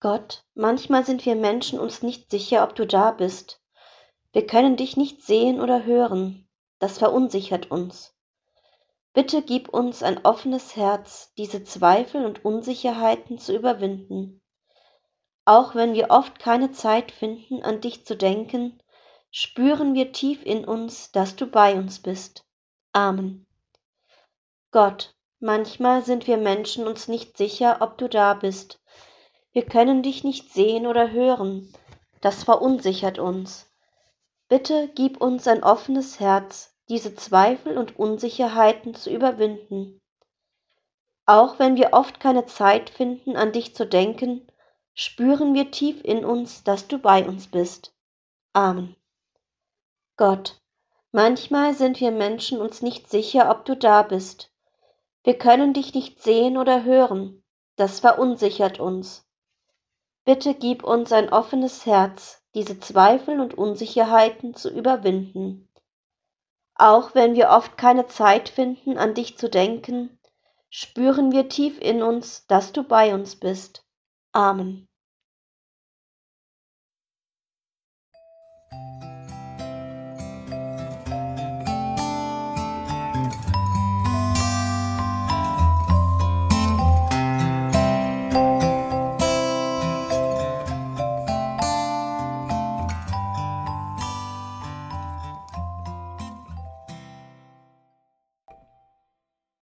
Gott, manchmal sind wir Menschen uns nicht sicher, ob du da bist. Wir können dich nicht sehen oder hören. Das verunsichert uns. Bitte gib uns ein offenes Herz, diese Zweifel und Unsicherheiten zu überwinden. Auch wenn wir oft keine Zeit finden, an dich zu denken, spüren wir tief in uns, dass du bei uns bist. Amen. Gott, manchmal sind wir Menschen uns nicht sicher, ob du da bist. Wir können dich nicht sehen oder hören. Das verunsichert uns. Bitte gib uns ein offenes Herz, diese Zweifel und Unsicherheiten zu überwinden. Auch wenn wir oft keine Zeit finden, an dich zu denken, spüren wir tief in uns, dass du bei uns bist. Amen. Gott, manchmal sind wir Menschen uns nicht sicher, ob du da bist. Wir können dich nicht sehen oder hören. Das verunsichert uns. Bitte gib uns ein offenes Herz, diese Zweifel und Unsicherheiten zu überwinden. Auch wenn wir oft keine Zeit finden, an dich zu denken, spüren wir tief in uns, dass du bei uns bist. Amen.